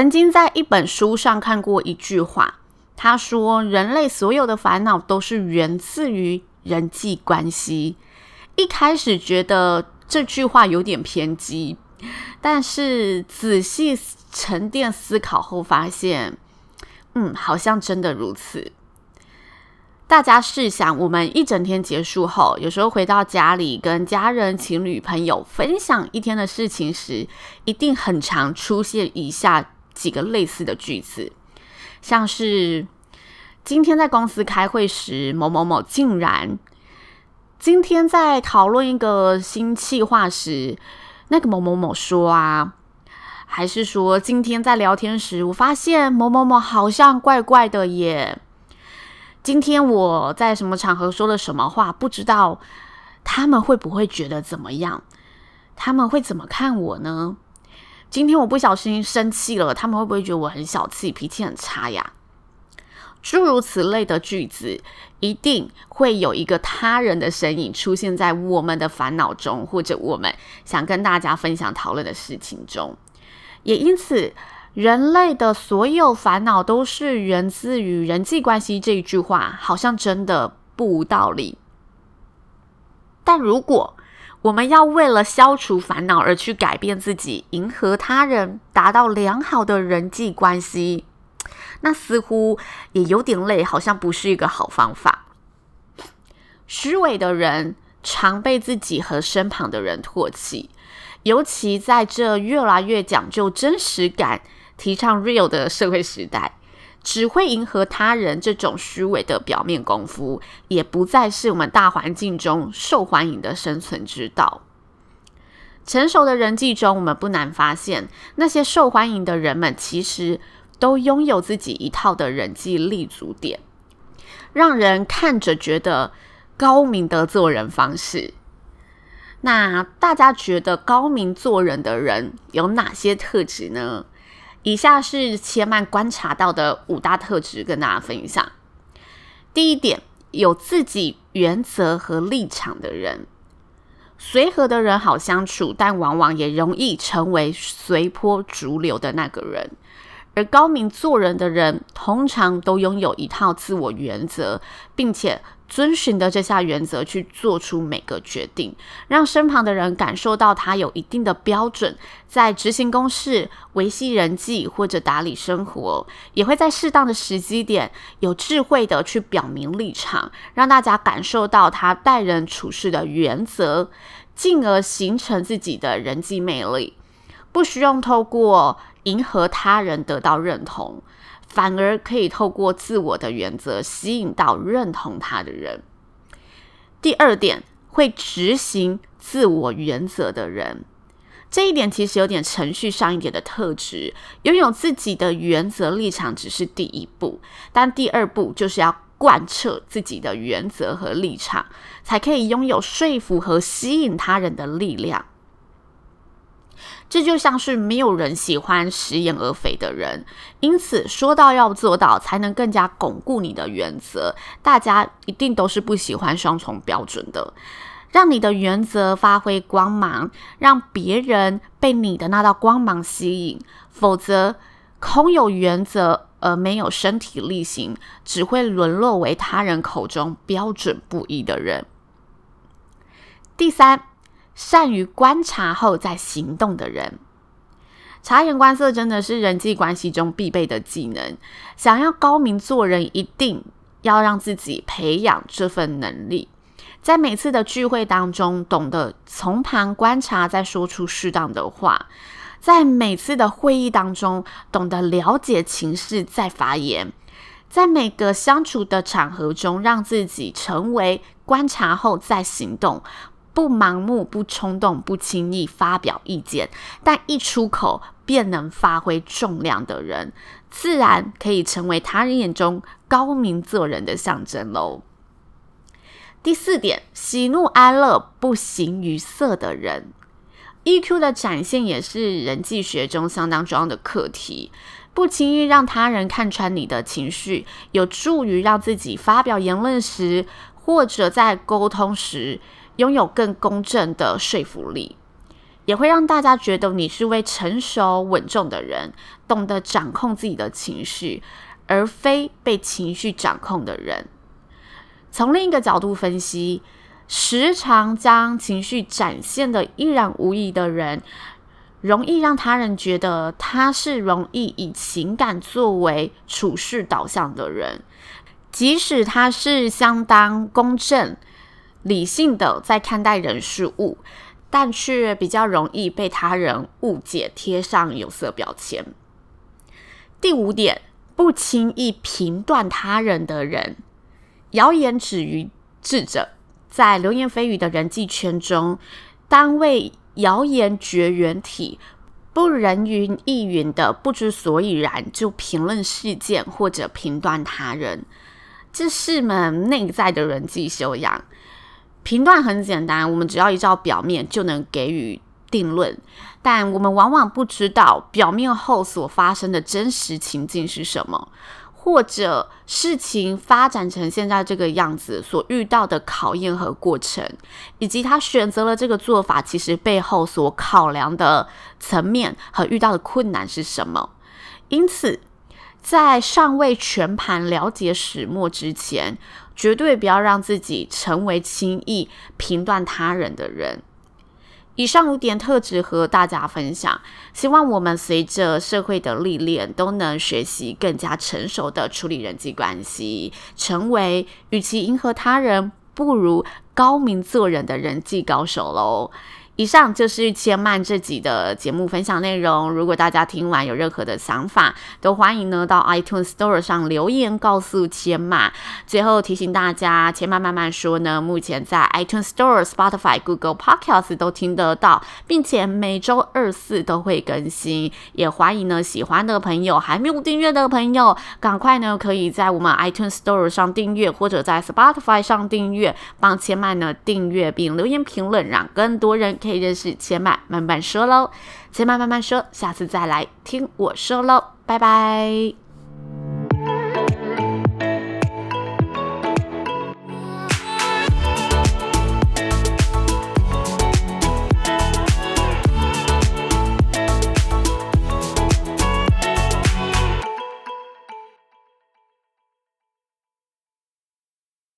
曾经在一本书上看过一句话，他说：“人类所有的烦恼都是源自于人际关系。”一开始觉得这句话有点偏激，但是仔细沉淀思考后发现，嗯，好像真的如此。大家试想，我们一整天结束后，有时候回到家里跟家人、情侣、朋友分享一天的事情时，一定很常出现以下。几个类似的句子，像是今天在公司开会时，某某某竟然；今天在讨论一个新企划时，那个某某某说啊，还是说今天在聊天时，我发现某某某好像怪怪的耶。今天我在什么场合说了什么话，不知道他们会不会觉得怎么样？他们会怎么看我呢？今天我不小心生气了，他们会不会觉得我很小气、脾气很差呀？诸如此类的句子，一定会有一个他人的身影出现在我们的烦恼中，或者我们想跟大家分享讨论的事情中。也因此，人类的所有烦恼都是源自于人际关系这一句话，好像真的不无道理。但如果我们要为了消除烦恼而去改变自己，迎合他人，达到良好的人际关系，那似乎也有点累，好像不是一个好方法。虚伪的人常被自己和身旁的人唾弃，尤其在这越来越讲究真实感、提倡 real 的社会时代。只会迎合他人这种虚伪的表面功夫，也不再是我们大环境中受欢迎的生存之道。成熟的人际中，我们不难发现，那些受欢迎的人们其实都拥有自己一套的人际立足点，让人看着觉得高明的做人方式。那大家觉得高明做人的人有哪些特质呢？以下是切曼观察到的五大特质，跟大家分享。第一点，有自己原则和立场的人，随和的人好相处，但往往也容易成为随波逐流的那个人。而高明做人的人，通常都拥有一套自我原则，并且遵循的这下原则去做出每个决定，让身旁的人感受到他有一定的标准，在执行公事、维系人际或者打理生活，也会在适当的时机点有智慧的去表明立场，让大家感受到他待人处事的原则，进而形成自己的人际魅力，不需要透过迎合他人得到认同。反而可以透过自我的原则吸引到认同他的人。第二点，会执行自我原则的人，这一点其实有点程序上一点的特质。拥有自己的原则立场只是第一步，但第二步就是要贯彻自己的原则和立场，才可以拥有说服和吸引他人的力量。这就像是没有人喜欢食言而肥的人，因此说到要做到，才能更加巩固你的原则。大家一定都是不喜欢双重标准的，让你的原则发挥光芒，让别人被你的那道光芒吸引。否则，空有原则而没有身体力行，只会沦落为他人口中标准不一的人。第三。善于观察后再行动的人，察言观色真的是人际关系中必备的技能。想要高明做人，一定要让自己培养这份能力。在每次的聚会当中，懂得从旁观察，再说出适当的话；在每次的会议当中，懂得了解情势，再发言。在每个相处的场合中，让自己成为观察后再行动，不盲目、不冲动、不轻易发表意见，但一出口便能发挥重量的人，自然可以成为他人眼中高明做人的象征喽。第四点，喜怒哀乐不形于色的人，EQ 的展现也是人际学中相当重要的课题。不轻易让他人看穿你的情绪，有助于让自己发表言论时，或者在沟通时，拥有更公正的说服力，也会让大家觉得你是位成熟稳重的人，懂得掌控自己的情绪，而非被情绪掌控的人。从另一个角度分析，时常将情绪展现得一览无遗的人，容易让他人觉得他是容易以情感作为处事导向的人，即使他是相当公正、理性的在看待人事物，但却比较容易被他人误解，贴上有色标签。第五点，不轻易评断他人的人，谣言止于智者，在流言蜚语的人际圈中，单位。谣言绝缘体，不人云亦云的不知所以然就评论事件或者评断他人，这是门内在的人际修养。评断很简单，我们只要依照表面就能给予定论，但我们往往不知道表面后所发生的真实情境是什么。或者事情发展成现在这个样子，所遇到的考验和过程，以及他选择了这个做法，其实背后所考量的层面和遇到的困难是什么？因此，在尚未全盘了解始末之前，绝对不要让自己成为轻易评断他人的人。以上五点特质和大家分享，希望我们随着社会的历练，都能学习更加成熟的处理人际关系，成为与其迎合他人，不如高明做人的人际高手喽。以上就是千曼这集的节目分享内容。如果大家听完有任何的想法，都欢迎呢到 iTunes Store 上留言告诉千曼。最后提醒大家，千曼慢慢说呢，目前在 iTunes Store、Spotify、Google Podcast 都听得到，并且每周二四都会更新。也欢迎呢喜欢的朋友，还没有订阅的朋友，赶快呢可以在我们 iTunes Store 上订阅，或者在 Spotify 上订阅，帮千曼呢订阅并留言评论，让更多人可以。可以认识且慢慢慢说喽，且慢慢慢说，下次再来听我说喽，拜拜。